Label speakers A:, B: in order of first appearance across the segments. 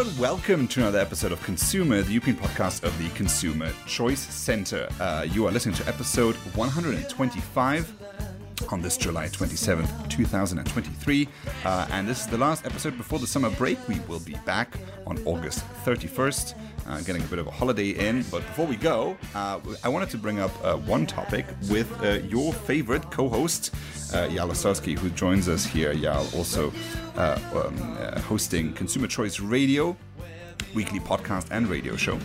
A: And welcome to another episode of ConsEUmer, the European podcast of the Consumer Choice Center. Uh, you are listening to episode 125 on this July 27th, 2023. Uh, and this is the last episode before the summer break. We will be back on August 31st. Uh, getting a bit of a holiday in. But before we go, uh, I wanted to bring up uh, one topic with uh, your favorite co host, uh, Ossowski, who joins us here. Yaël also uh, um, hosting Consumer Choice Radio, weekly podcast and radio show.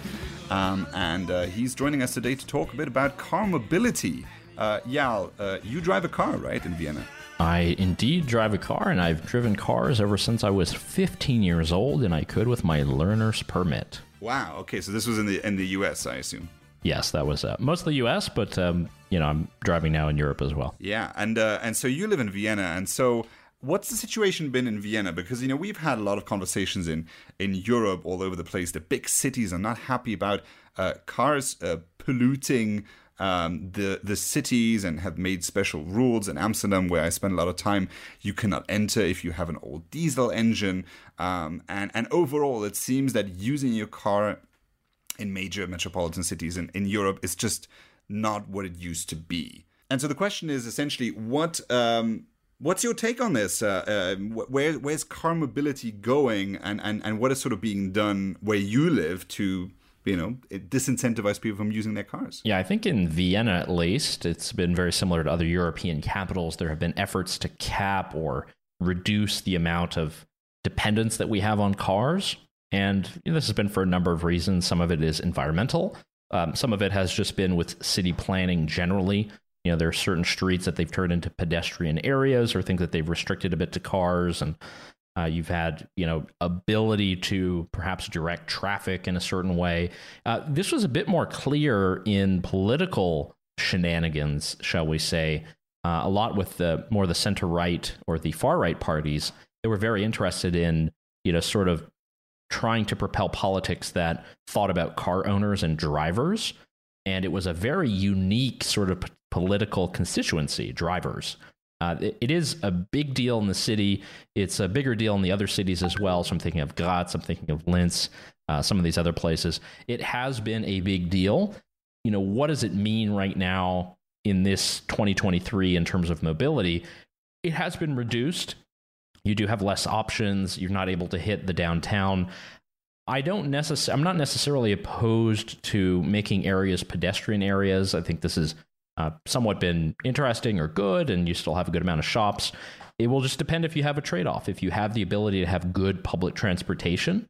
A: Um, and he's joining us today to talk a bit about car mobility. Uh, you drive a car, right, in Vienna?
B: I indeed drive a car, and I've driven cars ever since I was 15 years old, and I could with my learner's permit.
A: Wow. Okay, so this was in the in the U.S., I assume.
B: Yes, that was uh, mostly U.S., but um, you know I'm driving now in Europe as well.
A: Yeah, and uh, and so you live in Vienna, and so what's the situation been in Vienna? Because you know we've had a lot of conversations in in Europe all over the place. The big cities are not happy about uh, cars uh, polluting um, the the cities and have made special rules. In Amsterdam, where I spend a lot of time, you cannot enter if you have an old diesel engine. Um, and and overall, it seems that using your car in major metropolitan cities in, in Europe is just not what it used to be. And so the question is essentially what um, what's your take on this? Uh, uh, where where's car mobility going, and, and and what is sort of being done where you live to you know disincentivize people from using their cars?
B: Yeah, I think in Vienna at least, it's been very similar to other European capitals. There have been efforts to cap or reduce the amount of dependence that we have on cars. And you know, this has been for a number of reasons. Some of it is environmental. Um, some of it has just been with city planning generally. You know, there are certain streets that they've turned into pedestrian areas or things that they've restricted a bit to cars. And uh, you've had, you know, ability to perhaps direct traffic in a certain way. Uh, this was a bit more clear in political shenanigans, shall we say. Uh, a lot with the more the center right or the far right parties. They were very interested in, you know, sort of trying to propel politics that thought about car owners and drivers. And it was a very unique sort of p- political constituency, drivers. Uh, it, it is a big deal in the city. It's a bigger deal in the other cities as well. So I'm thinking of Graz, I'm thinking of Linz, uh, some of these other places. It has been a big deal. You know, what does it mean right now in this 2023 in terms of mobility? It has been reduced you do have less options. You're not able to hit the downtown. I don't necess- I'm not necessarily opposed to making areas pedestrian areas. I think this has uh, somewhat been interesting or good, and you still have a good amount of shops. It will just depend if you have a trade off. If you have the ability to have good public transportation,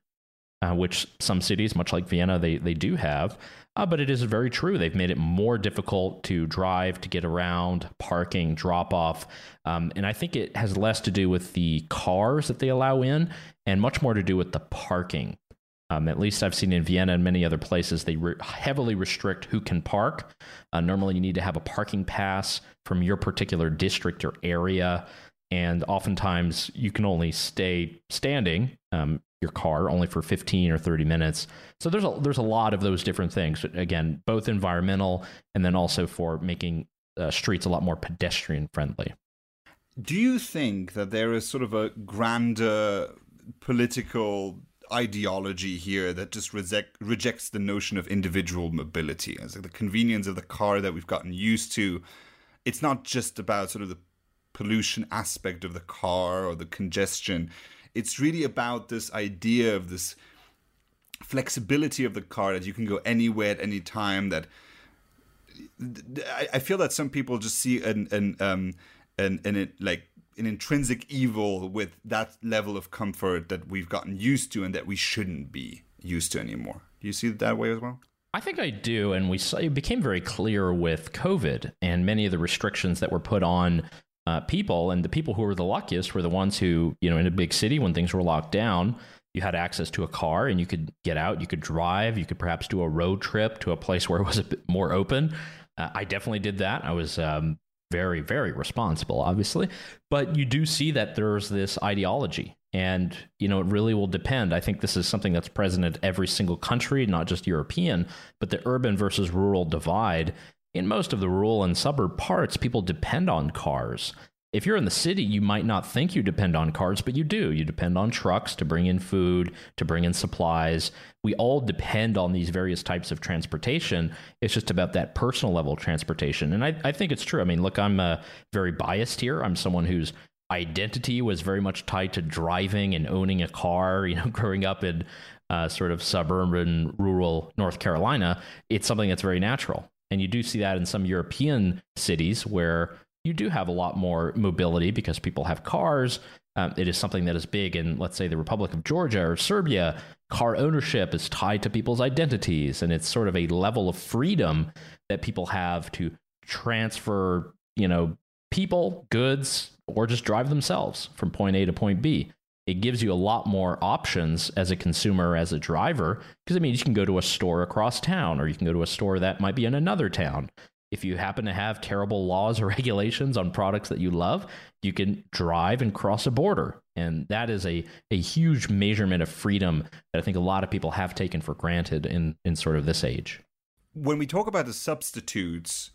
B: uh, which some cities, much like Vienna, they, they do have. Uh, but it is very true. They've made it more difficult to drive, to get around, parking, drop off. Um, and I think it has less to do with the cars that they allow in and much more to do with the parking. Um, at least I've seen in Vienna and many other places, they re- heavily restrict who can park. Uh, normally, you need to have a parking pass from your particular district or area. And oftentimes, you can only stay standing um, your car only for 15 or 30 minutes. So there's a there's a lot of those different things. Again, both environmental and then also for making uh, streets a lot more pedestrian friendly.
A: Do you think that there is sort of a grander political ideology here that just reject, rejects the notion of individual mobility It's like the convenience of the car that we've gotten used to? It's not just about sort of the pollution aspect of the car or the congestion it's really about this idea of this flexibility of the car that you can go anywhere at any time that I feel that some people just see an an um an, an like an intrinsic evil with that level of comfort that we've gotten used to and that we shouldn't be used to anymore. Do you see it that way as well?
B: I think I do, and we saw, it became very clear with COVID and many of the restrictions that were put on uh, people, and the people who were the luckiest were the ones who, you know, in a big city when things were locked down, you had access to a car and you could get out, you could drive, you could perhaps do a road trip to a place where it was a bit more open. Uh, I definitely did that. I was um, very, very responsible, obviously, but you do see that there's this ideology. And, you know, it really will depend. I think this is something that's present in every single country, not just European, but the urban versus rural divide in most of the rural and suburb parts, people depend on cars. If you're in the city, you might not think you depend on cars, but you do. You depend on trucks to bring in food, to bring in supplies. We all depend on these various types of transportation. It's just about that personal level transportation. And I, I think it's true. I mean, look, I'm uh, very biased here. I'm someone whose identity was very much tied to driving and owning a car. You know, growing up in uh, sort of suburban, rural North Carolina, it's something that's very natural. And you do see that in some European cities where you do have a lot more mobility because people have cars. Um, it is something that is big in, let's say, the Republic of Georgia or Serbia. Car ownership is tied to people's identities, and it's sort of a level of freedom that people have to transfer, you know, people, goods, or just drive themselves from point A to point B. It gives you a lot more options as a consumer, as a driver, because I mean, you can go to a store across town, or you can go to a store that might be in another town if you happen to have terrible laws or regulations on products that you love, you can drive and cross a border. And that is a, a huge measurement of freedom that I think a lot of people have taken for granted in, in sort of this age.
A: When we talk about the substitutes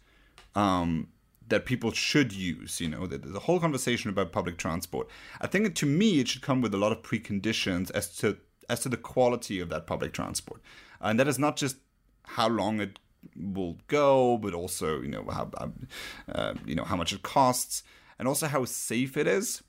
A: um, that people should use, you know, the, the whole conversation about public transport, I think to me it should come with a lot of preconditions as to as to the quality of that public transport. And that is not just how long it will go, but also you know how uh, you know how much it costs, and also how safe it is.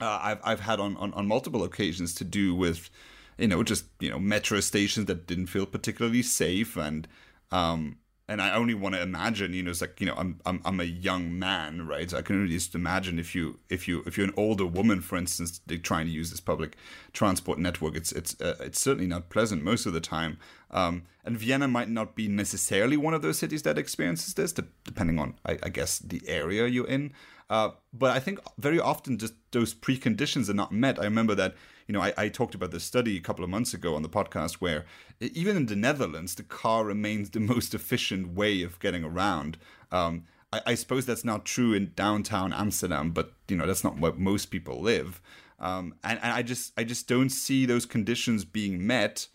A: Uh, I've I've had on, on on multiple occasions to do with you know just you know metro stations that didn't feel particularly safe and um and I only want to imagine, you know, it's like you know, I'm I'm I'm a young man, right? So I can only just imagine if you if you if you're an older woman, for instance, trying to use this public transport network, it's it's uh, it's certainly not pleasant most of the time. Um, and Vienna might not be necessarily one of those cities that experiences this, depending on I, I guess the area you're in. Uh, but I think very often just those preconditions are not met. I remember that you know, I, I, talked about this study a couple of months ago on the podcast where even in the Netherlands, the car remains the most efficient way of getting around. Um, I, I, suppose that's not true in downtown Amsterdam, but you know, that's not where most people live. Um, and, and I just, I just don't see those conditions being met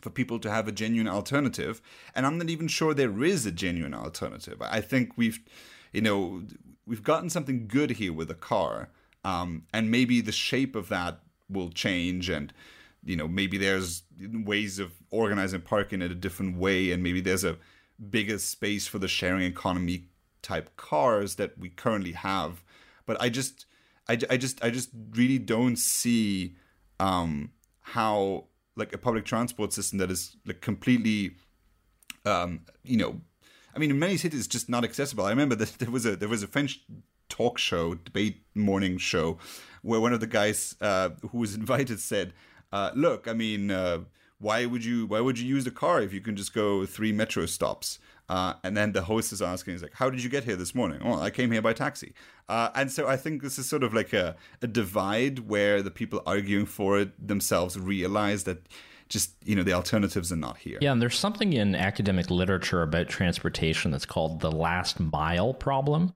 A: for people to have a genuine alternative. And I'm not even sure there is a genuine alternative. I think we've, you know, we've gotten something good here with a car. Um, and maybe the shape of that will change and you know maybe there's ways of organizing parking in a different way and maybe there's a bigger space for the sharing economy type cars that we currently have. But i just i, I just i just really don't see um how like a public transport system that is like completely um you know i mean in many cities it's just not accessible. I remember that there was a there was a french talk show debate morning show where one of the guys uh, who was invited said, uh, "Look, I mean, uh, why would you why would you use the car if you can just go three metro stops?" Uh, and then the host is asking, "He's like, how did you get here this morning?" Oh, I came here by taxi. Uh, and so I think this is sort of like a, a divide where the people arguing for it themselves realize that just you know the alternatives are not here.
B: Yeah, and there's something in academic literature about transportation that's called the last mile problem,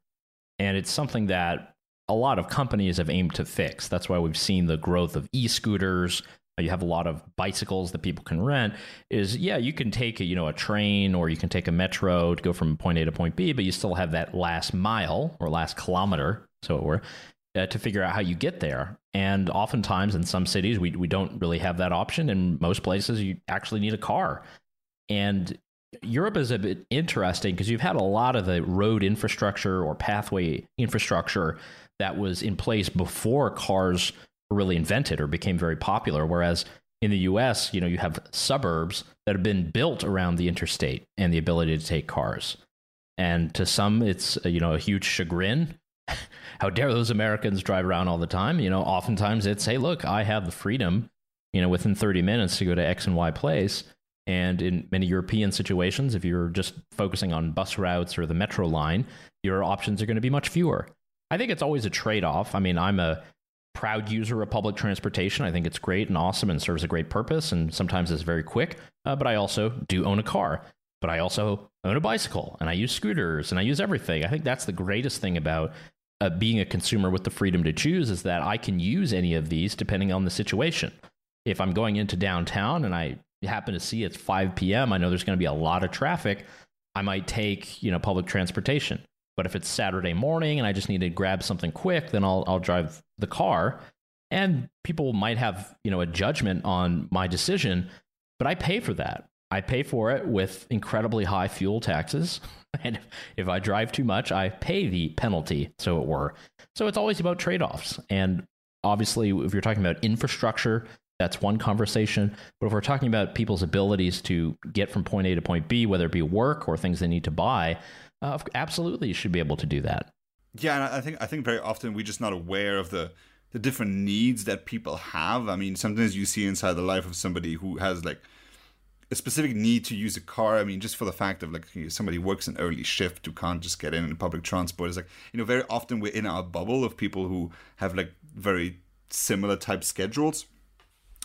B: and it's something that a lot of companies have aimed to fix. That's why we've seen the growth of e-scooters. You have a lot of bicycles that people can rent. Is yeah, you can take a, you know a train or you can take a metro to go from point A to point B, but you still have that last mile or last kilometer, so it were, uh, to figure out how you get there. And oftentimes in some cities, we we don't really have that option. In most places, you actually need a car. And Europe is a bit interesting because you've had a lot of the road infrastructure or pathway infrastructure that was in place before cars were really invented or became very popular. Whereas in the US, you know, you have suburbs that have been built around the interstate and the ability to take cars. And to some, it's, uh, you know, a huge chagrin. How dare those Americans drive around all the time? You know, oftentimes it's, hey, look, I have the freedom, you know, within 30 minutes to go to X and Y place. And in many European situations, if you're just focusing on bus routes or the metro line, your options are going to be much fewer. I think it's always a trade off. I mean, I'm a proud user of public transportation. I think it's great and awesome and serves a great purpose. And sometimes it's very quick. Uh, but I also do own a car. But I also own a bicycle and I use scooters and I use everything. I think that's the greatest thing about uh, being a consumer with the freedom to choose is that I can use any of these depending on the situation. If I'm going into downtown and I happen to see it's 5 p.m., I know there's going to be a lot of traffic. I might take, you know, public transportation. But if it's Saturday morning and I just need to grab something quick, then I'll I'll drive the car. And people might have, you know, a judgment on my decision, but I pay for that. I pay for it with incredibly high fuel taxes. And if I drive too much, I pay the penalty, so it were. So it's always about trade offs. And obviously, if you're talking about infrastructure, that's one conversation. But if we're talking about people's abilities to get from point A to point B, whether it be work or things they need to buy, uh, absolutely you should be able to do that.
A: Yeah, and I think I think very often we're just not aware of the the different needs that people have. I mean, sometimes you see inside the life of somebody who has like a specific need to use a car. I mean, just for the fact of like somebody works an early shift who can't just get in in public transport. It's like you know, very often we're in our bubble of people who have like very similar type schedules.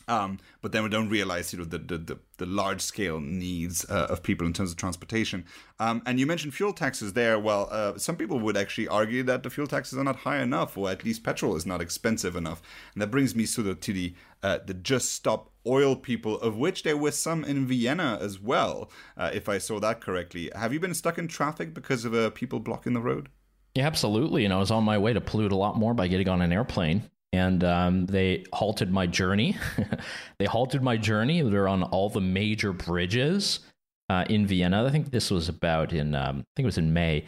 A: Um, but then we don't realize, you know, the the, the, the large scale needs uh, of people in terms of transportation. Um, and you mentioned fuel taxes there. Well, uh, some people would actually argue that the fuel taxes are not high enough, or at least petrol is not expensive enough. And that brings me sort of to the uh, the Just Stop Oil people, of which there were some in Vienna as well, uh, if I saw that correctly. Have you been stuck in traffic because of uh, people blocking the road?
B: Yeah, absolutely. And I was on my way to pollute a lot more by getting on an airplane and um, they halted my journey. they halted my journey. They're on all the major bridges uh, in Vienna. I think this was about in um, I think it was in May.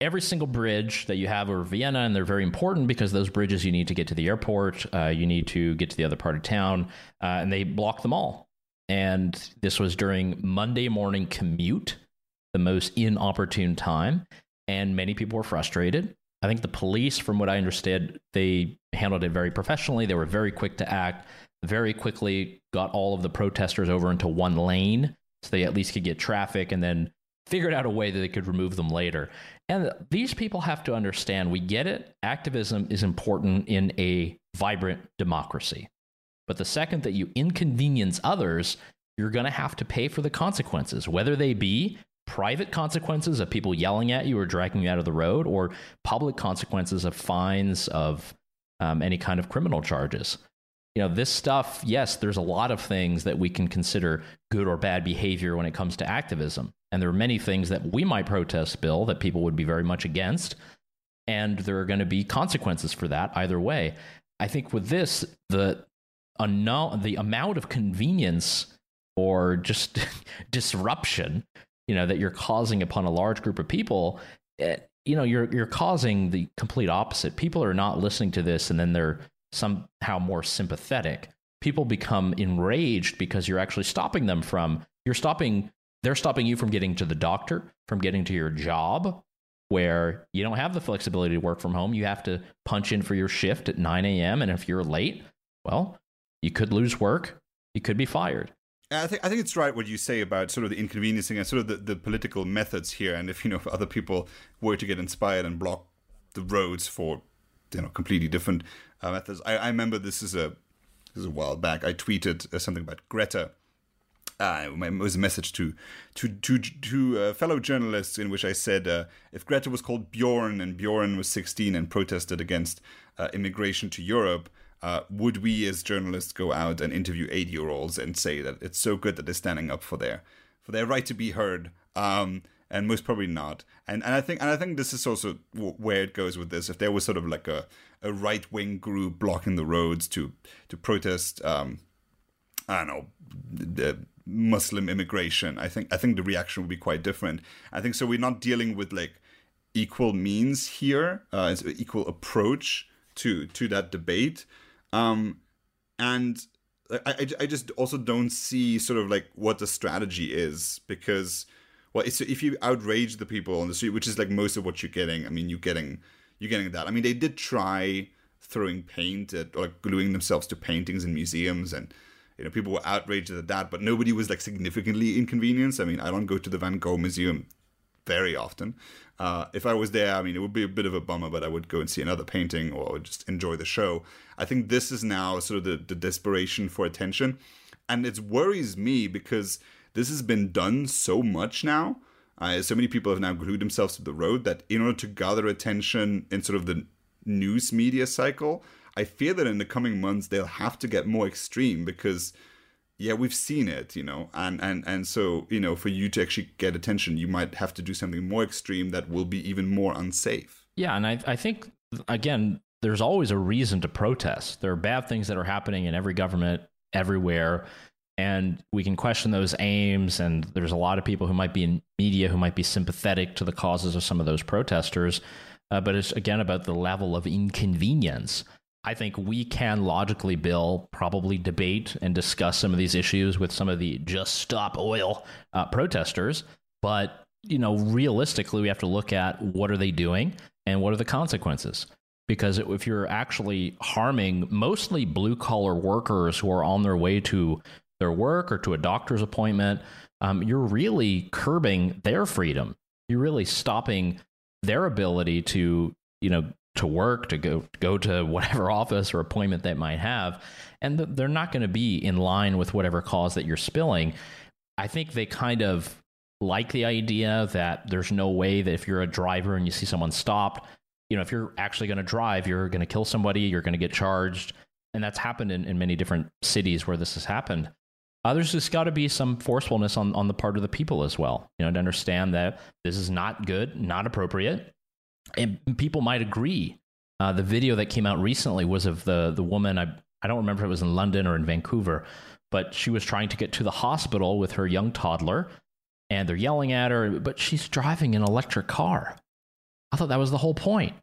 B: Every single bridge that you have over Vienna, and they're very important because those bridges you need to get to the airport, uh, you need to get to the other part of town, uh, and they block them all. And this was during Monday morning commute, the most inopportune time, and many people were frustrated. I think the police, from what I understood, they handled it very professionally. They were very quick to act, very quickly got all of the protesters over into one lane so they at least could get traffic and then figured out a way that they could remove them later. And these people have to understand we get it. Activism is important in a vibrant democracy. But the second that you inconvenience others, you're going to have to pay for the consequences, whether they be private consequences of people yelling at you or dragging you out of the road, or public consequences of fines, of um, any kind of criminal charges. You know, this stuff, yes, there's a lot of things that we can consider good or bad behavior when it comes to activism. And there are many things that we might protest, Bill, that people would be very much against. And there are going to be consequences for that either way. I think with this, the, the amount of convenience or just disruption you know that you're causing upon a large group of people it, eh, you know you're you're causing the complete opposite. People are not listening to this and then they're somehow more sympathetic. People become enraged because you're actually stopping them from you're stopping they're stopping you from getting to the doctor from getting to your job where you don't have the flexibility to work from home. You have to punch in for your shift at 9 a.m and if you're late well you could lose work you could be fired
A: I think I think it's right what you say about sort of the inconveniencing and sort of the, the political methods here. And if you know if other people were to get inspired and block the roads for you know completely different uh, methods, I, I, remember this is a this is a while back. I tweeted uh, something about Greta. Uh, it was a message to to to to uh, fellow journalists in which I said uh, if Greta was called Bjorn and Bjorn was 16 and protested against immigration to Europe, uh, would we as journalists go out and interview 80 year olds and say that it's so good that they're standing up for their for their right to be heard? Um, and most probably not. And and i think and i think this is also w- where it goes with this. If there was sort of like a, a right-wing group blocking the roads to to protest um, i don't know the muslim immigration i think i think the reaction would be quite different. I think so we're not dealing with like equal means here uh, equal approach to to that debate um, and I, I just also don't see sort of like what the strategy is because well it's if you outrage the people on the street which is like most of what you're getting i mean you're getting you're getting that. I mean they did try throwing paint at or like gluing themselves to paintings in museums and you know people were outraged at that but nobody was like significantly inconvenienced. I mean i don't go to the van gogh museum very often uh, if I was there, I mean, it would be a bit of a bummer, but I would go and see another painting or just enjoy the show. I think this is now sort of the, the desperation for attention. And it worries me because this has been done so much now. Uh, so many people have now glued themselves to the road that in order to gather attention in sort of the news media cycle, I fear that in the coming months they'll have to get more extreme because yeah, we've seen it, you know, and and and so you know, for you to actually get attention, you might have to do something more extreme that will be even more unsafe.
B: Yeah, and I I think again, there's always a reason to protest. There are bad things that are happening in every government everywhere and we can question those aims and there's a lot of people who might be in media who might be sympathetic to the causes of some of those protesters uh, but it's again about the level of inconvenience I think we can logically, Bill, probably debate and discuss some of these issues with some of the just stop oil uh, protesters. But, you know, realistically, we have to look at what are they doing and what are the consequences. Because if you're actually harming mostly blue collar workers who are on their way to their work or to a doctor's appointment, um, you're really curbing their freedom. You're really stopping their ability to, you know, to work, to go go to whatever office or appointment they might have, and they're not going to be in line with whatever cause that you're spilling. I think they kind of like the idea that there's no way that if you're a driver and you see someone stopped, you know, if you're actually going to drive, you're going to kill somebody, you're going to get charged, and that's happened in, in many different cities where this has happened. Uh, there's just got to be some forcefulness on, on the part of the people as well, you know, to understand that this is not good, not appropriate, and people might agree. Uh, the video that came out recently was of the the woman. I I don't remember if it was in London or in Vancouver, but she was trying to get to the hospital with her young toddler, and they're yelling at her. But she's driving an electric car. I thought that was the whole point.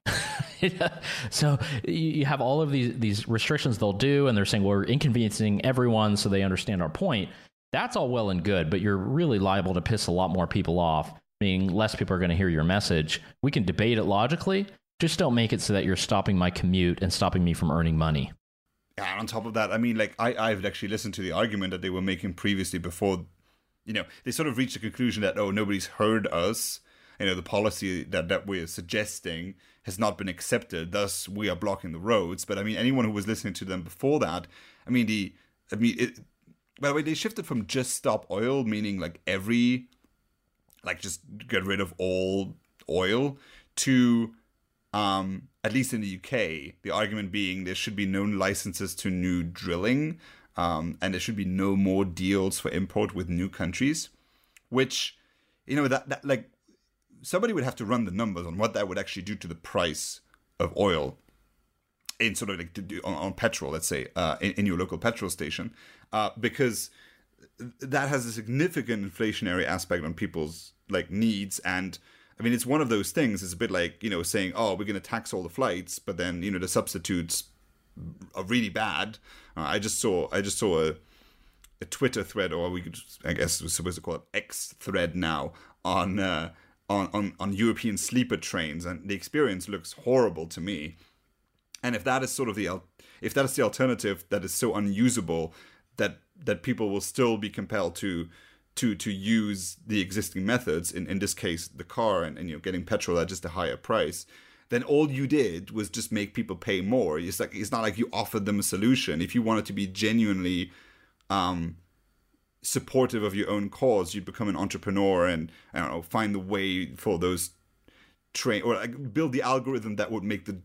B: so you have all of these these restrictions they'll do, and they're saying well, we're inconveniencing everyone so they understand our point. That's all well and good, but you're really liable to piss a lot more people off meaning less people are going to hear your message. We can debate it logically. Just don't make it so that you're stopping my commute and stopping me from earning money.
A: Yeah, and on top of that, I mean, like I, I've actually listened to the argument that they were making previously before, you know, they sort of reached the conclusion that oh, nobody's heard us. You know, the policy that that we're suggesting has not been accepted. Thus, we are blocking the roads. But I mean, anyone who was listening to them before that, I mean, the, I mean, it, by the way, they shifted from just stop oil, meaning like every like just get rid of all oil to um, at least in the UK, the argument being there should be no licenses to new drilling, um, and there should be no more deals for import with new countries, which, you know, that, that like somebody would have to run the numbers on what that would actually do to the price of oil in sort of like to do on, on petrol, let's say, uh, in, in, your local petrol station, uh, because that has a significant inflationary aspect on people's like needs and I mean, it's one of those things. It's a bit like you know saying, "Oh, we're going to tax all the flights," but then you know the substitutes are really bad. Uh, I just saw I just saw a, a Twitter thread, or we could I guess we're supposed to call it X thread now on uh, on on on European sleeper trains, and the experience looks horrible to me. And if that is sort of the if that is the alternative that is so unusable that that people will still be compelled to to to use the existing methods in in this case the car and, and you know getting petrol at just a higher price then all you did was just make people pay more. It's like it's not like you offered them a solution. If you wanted to be genuinely um supportive of your own cause you'd become an entrepreneur and i don't know find the way for those train or like build the algorithm that would make the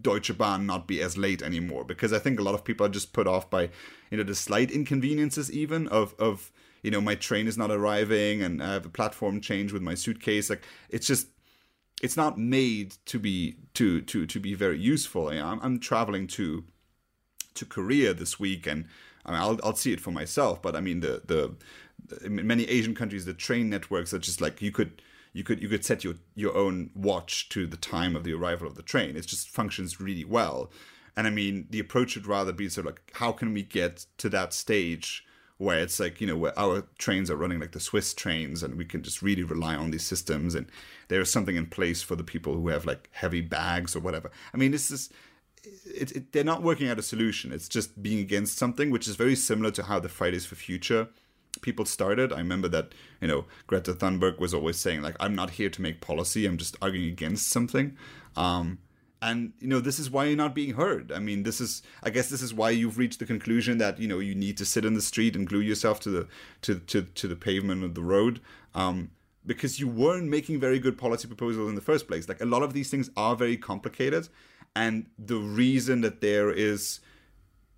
A: Deutsche Bahn not be as late anymore because I think a lot of people are just put off by you know the slight inconveniences even of of you know my train is not arriving and I have a platform change with my suitcase. Like it's just it's not made to be to to to be very useful. You know, I'm, I'm traveling to to Korea this week and I mean, I'll I'll see it for myself but I mean the the in many Asian countries the train networks are just like you could you could you could set your your own watch to the time of the arrival of the train. It just functions really well. And I mean, the approach should rather be sort of like, how can we get to that stage where it's like, you know, where our trains are running like the Swiss trains and we can just really rely on these systems and there is something in place for the people who have like heavy bags or whatever. I mean, this is, it, it, they're not working out a solution. It's just being against something, which is very similar to how the Fridays for Future people started. I remember that you know Greta Thunberg was always saying like, "I'm not here to make policy. I'm just arguing against something." Um, and you know this is why you're not being heard. I mean, this is I guess this is why you've reached the conclusion that you know you need to sit in the street and glue yourself to the to to, to the pavement of the road. Um, because you weren't making very good policy proposals in the first place. Like a lot of these things are very complicated, and the reason that there is,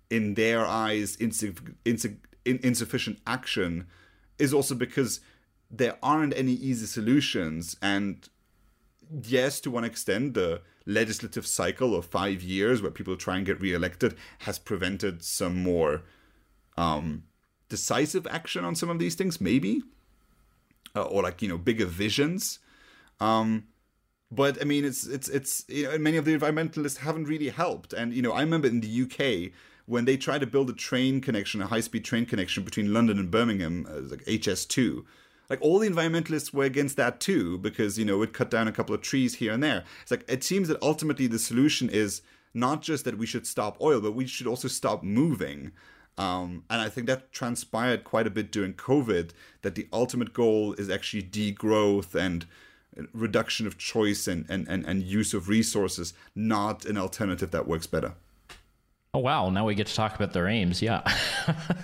A: in their eyes, insig- insig- in, insufficient action is also because there aren't any easy solutions. And yes, to one extent, the legislative cycle of five years where people try and get reelected has prevented some more um, decisive action on some of these things, maybe, uh, or like you know bigger visions. Um, but I mean, it's it's it's you know, many of the environmentalists haven't really helped. And you know, I remember in the UK when they tried to build a train connection, a high speed train connection between London and Birmingham, uh, like HS2. Like all the environmentalists were against that too because you know it cut down a couple of trees here and there. It's like it seems that ultimately the solution is not just that we should stop oil, but we should also stop moving. Um, and I think that transpired quite a bit during COVID. That the ultimate goal is actually degrowth and reduction of choice and, and, and, and use of resources, not an alternative that works better.
B: Oh wow! Now we get to talk about their aims. Yeah,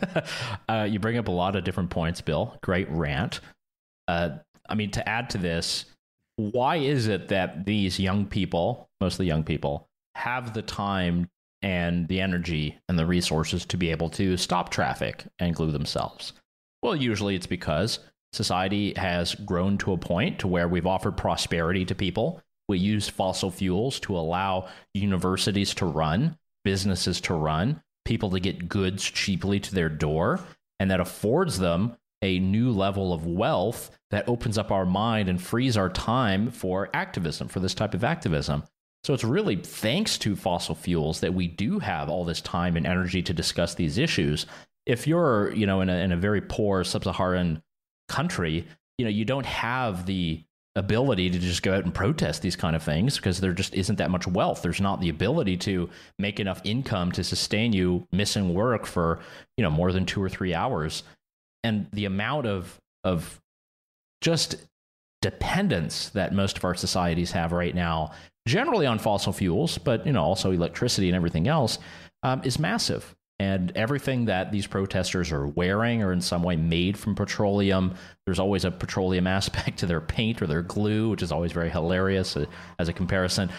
B: uh, you bring up a lot of different points, Bill. Great rant. Uh, I mean, to add to this, why is it that these young people, mostly young people, have the time and the energy and the resources to be able to stop traffic and glue themselves? Well, usually it's because society has grown to a point to where we've offered prosperity to people. We use fossil fuels to allow universities to run, businesses to run, people to get goods cheaply to their door, and that affords them a new level of wealth that opens up our mind and frees our time for activism, for this type of activism. So it's really thanks to fossil fuels that we do have all this time and energy to discuss these issues. If you're, you know, in a, in a very poor sub-Saharan country, you know, you don't have the ability to just go out and protest these kind of things because there just isn't that much wealth. There's not the ability to make enough income to sustain you missing work for, you know, more than 2 or 3 hours. And the amount of of just dependence that most of our societies have right now, generally on fossil fuels, but you know also electricity and everything else, um, is massive and everything that these protesters are wearing are in some way made from petroleum. There's always a petroleum aspect to their paint or their glue, which is always very hilarious uh, as a comparison.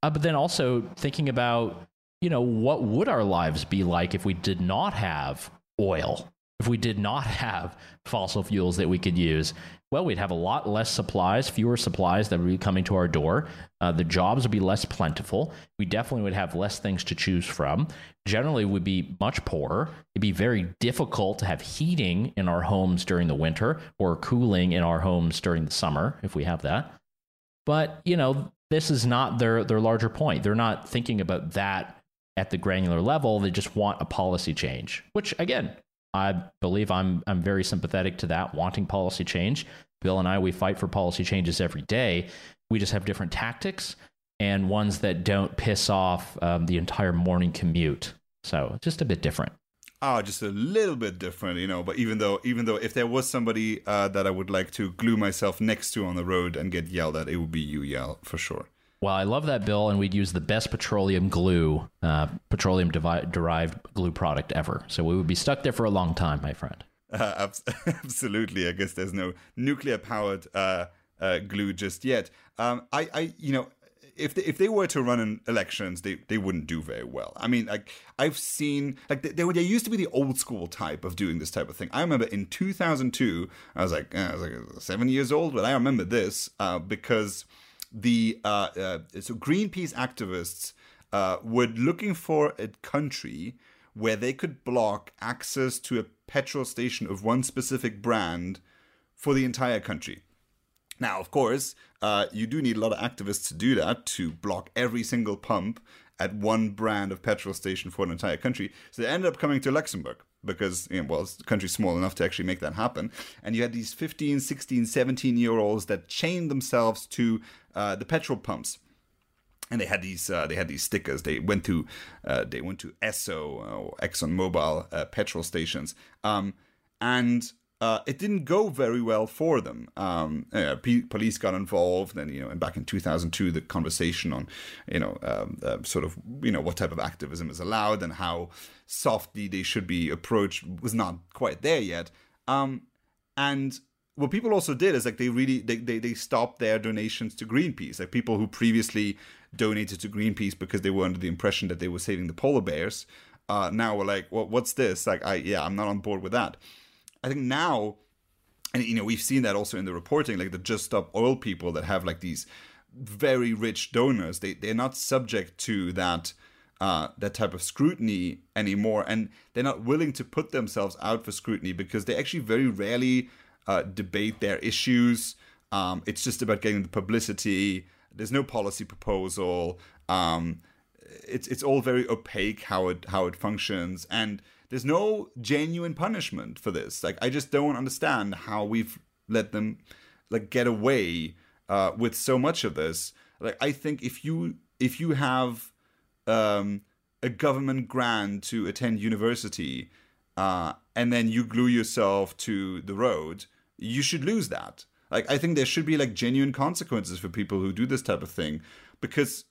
B: Uh, but then also thinking about, you know, what would our lives be like if we did not have oil? If we did not have fossil fuels that we could use, well, we'd have a lot less supplies, fewer supplies that would be coming to our door. Uh, the jobs would be less plentiful. We definitely would have less things to choose from. Generally, we'd be much poorer. It'd be very difficult to have heating in our homes during the winter or cooling in our homes during the summer, if we have that. But you know, this is not their their larger point. They're not thinking about that at the granular level. They just want a policy change, which again, I believe I'm I'm very sympathetic to that, wanting policy change. Bill and I we fight for policy changes every day. We just have different tactics and ones that don't piss off um, the entire morning commute. So just a bit different.
A: Oh, just a little bit different, you know. But even though, even though, if there was somebody uh, that I would like to glue myself next to on the road and get yelled at, it would be you, Yaël for sure.
B: Well, I love that, Bill, and we'd use the best petroleum glue, uh, petroleum devi- derived glue product ever. So we would be stuck there for a long time, my friend.
A: Uh, absolutely. I guess there's no nuclear powered uh, uh, glue just yet. Um, I, I, you know, if they, if they were to run in elections, they, they wouldn't do very well. I mean, like I've seen like there, there used to be the old school type of doing this type of thing. I remember in 2002, I was like I was like seven years old, but I remember this uh, because the uh, uh, so Greenpeace activists uh, were looking for a country where they could block access to a petrol station of one specific brand for the entire country. Now, of course, uh, you do need a lot of activists to do that to block every single pump at one brand of petrol station for an entire country. So they ended up coming to Luxembourg because, you know, well, the country's small enough to actually make that happen. And you had these 15, 16, 17 year olds that chained themselves to uh, the petrol pumps. And they had these, uh, they had these stickers. They went to, uh, they went to Esso or ExxonMobil uh, petrol stations, um, and uh, it didn't go very well for them. Um, uh, p- police got involved, and you know, and back in 2002, the conversation on, you know, um, uh, sort of, you know, what type of activism is allowed and how softly they should be approached was not quite there yet. Um, and what people also did is like they really they, they they stopped their donations to Greenpeace. Like people who previously donated to Greenpeace because they were under the impression that they were saving the polar bears uh, now were like, well, what's this? Like, I yeah, I'm not on board with that. I think now, and you know, we've seen that also in the reporting, like the Just Stop Oil people that have like these very rich donors. They they're not subject to that. Uh, that type of scrutiny anymore, and they're not willing to put themselves out for scrutiny because they actually very rarely uh, debate their issues. Um, it's just about getting the publicity. There's no policy proposal. Um, it's it's all very opaque how it how it functions, and there's no genuine punishment for this. Like I just don't understand how we've let them like get away uh, with so much of this. Like I think if you if you have um, a government grant to attend university, uh, and then you glue yourself to the road, you should lose that. Like I think there should be like genuine consequences for people who do this type of thing, because,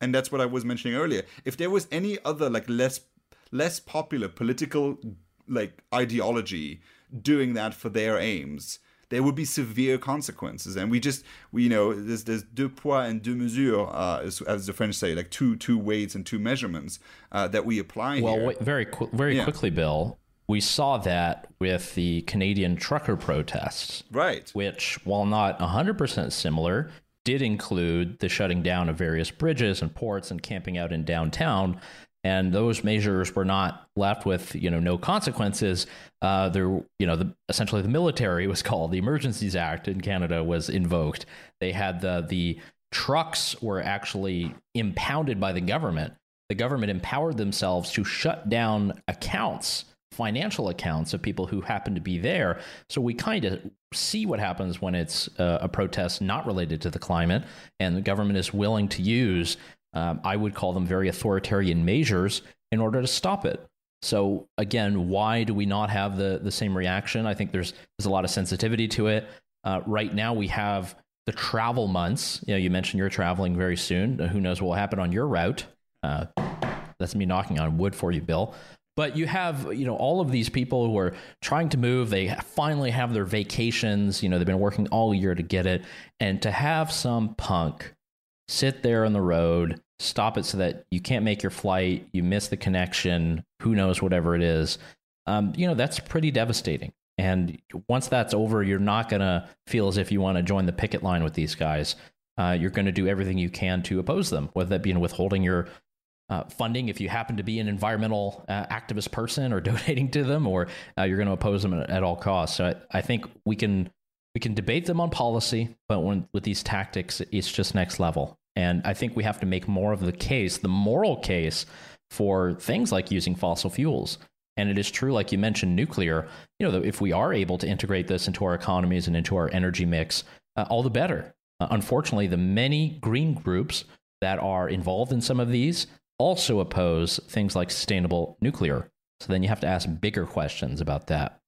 A: and that's what I was mentioning earlier. If there was any other like less less popular political like ideology doing that for their aims, there would be severe consequences. And we just, we you know, there's there's deux poids and deux mesures, uh, as, as, the French say, like two two weights and two measurements uh, that we apply.
B: Well,
A: here.
B: wait, very qu- very yeah. quickly, Bill. We saw that with the Canadian trucker protests,
A: right?
B: Which, while not 100% similar, did include the shutting down of various bridges and ports and camping out in downtown and those measures were not left with you know no consequences. Uh, there, you know, the, essentially the military was called. The Emergencies Act in Canada was invoked. They had the the trucks were actually impounded by the government. The government empowered themselves to shut down accounts, financial accounts of people who happen to be there. So we kind of see what happens when it's uh, a protest not related to the climate, and the government is willing to use um, I would call them very authoritarian measures in order to stop it. So again, why do we not have the the same reaction? I think there's there's a lot of sensitivity to it. Uh, right now, we have the travel months. You know, you mentioned you're traveling very soon. Who knows what will happen on your route? Uh, that's me knocking on wood for you, Bill. But you have, you know, all of these people who are trying to move. They finally have their vacations. You know, they've been working all year to get it, and to have some punk sit there on the road, stop it so that you can't make your flight, you miss the connection, who knows, whatever it is. Um, you know, that's pretty devastating. And once that's over, you're not going to feel as if you want to join the picket line with these guys. Uh, you're going to do everything you can to oppose them, whether that be in withholding your uh, funding if you happen to be an environmental uh, activist person or donating to them, or uh, you're going to oppose them at, at all costs. So I, I, think we can we can debate them on policy, but when with these tactics, it's just next level. And I think we have to make more of the case, the moral case for things like using fossil fuels. And it is true, like you mentioned, nuclear. You know, if we are able to integrate this into our economies and into our energy mix, uh, all the better. Uh, unfortunately, the many green groups that are involved in some of these also oppose things like sustainable nuclear. So then you have to ask bigger questions about that.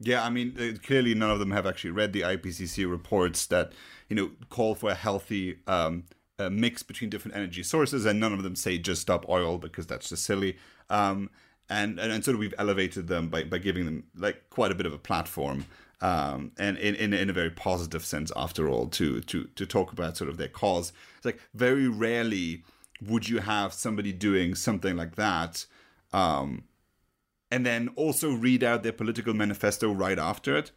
A: Yeah, I mean, uh, clearly none of them have actually read the IPCC reports that you know call for a healthy um, a mix between different energy sources, and none of them say just stop oil because that's just silly. Um, and, and and sort of we've elevated them by, by giving them like quite a bit of a platform, um, and in, in in a very positive sense, after all, to to to talk about sort of their cause. It's like very rarely would you have somebody doing something like that, um, and then also read out their political manifesto right after it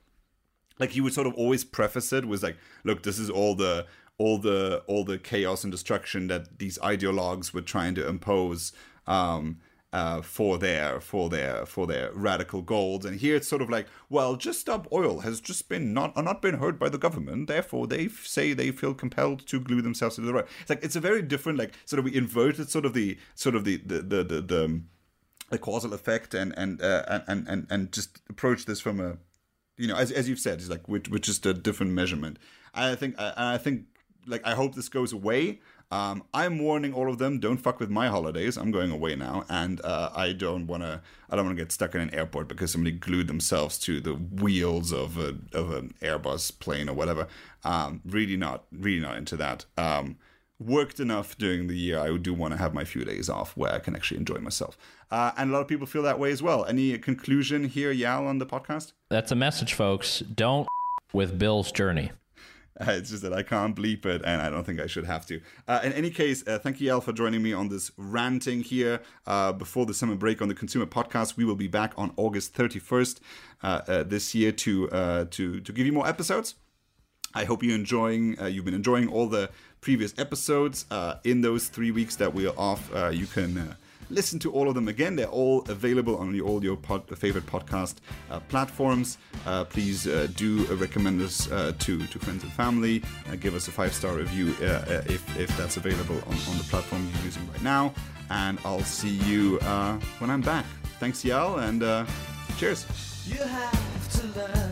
A: like you would sort of always preface it with like look this is all the all the all the chaos and destruction that these ideologues were trying to impose um, uh, for their for their for their radical goals. And here it's sort of like, well, just stop oil has just been not not been heard by the government. Therefore, they say they feel compelled to glue themselves to the right. It's like it's a very different like sort of we inverted sort of the sort of the the the the, the, the causal effect and and, uh, and and and just approach this from a you know as as you've said it's like with, with just a different measurement. I think I, I think like I hope this goes away. Um, I'm warning all of them: don't fuck with my holidays. I'm going away now, and uh, I don't want to. I don't want to get stuck in an airport because somebody glued themselves to the wheels of a of an Airbus plane or whatever. Um, really not, really not into that. Um, worked enough during the year. I do want to have my few days off where I can actually enjoy myself. Uh, and a lot of people feel that way as well. Any conclusion here, Yaël, on the podcast?
B: That's a message, folks. Don't with Bill's journey.
A: Uh, it's just that I can't bleep it, and I don't think I should have to. Uh, in any case, uh, thank you, Al, for joining me on this ranting here uh, before the summer break on the ConsEUmer Podcast. We will be back on August 31st uh, uh, this year to to to give you more episodes. I hope you're enjoying. you've been enjoying all the previous episodes. in those three weeks that we are off, you can listen to all of them again. They're all available on all your pod, favorite podcast uh, platforms. Uh, please uh, do recommend us uh, to, to friends and family. Uh, give us a five star review if, if that's available on, on the platform you're using right now. And I'll see you when I'm back. Thanks, Yaël, and cheers. You have to learn.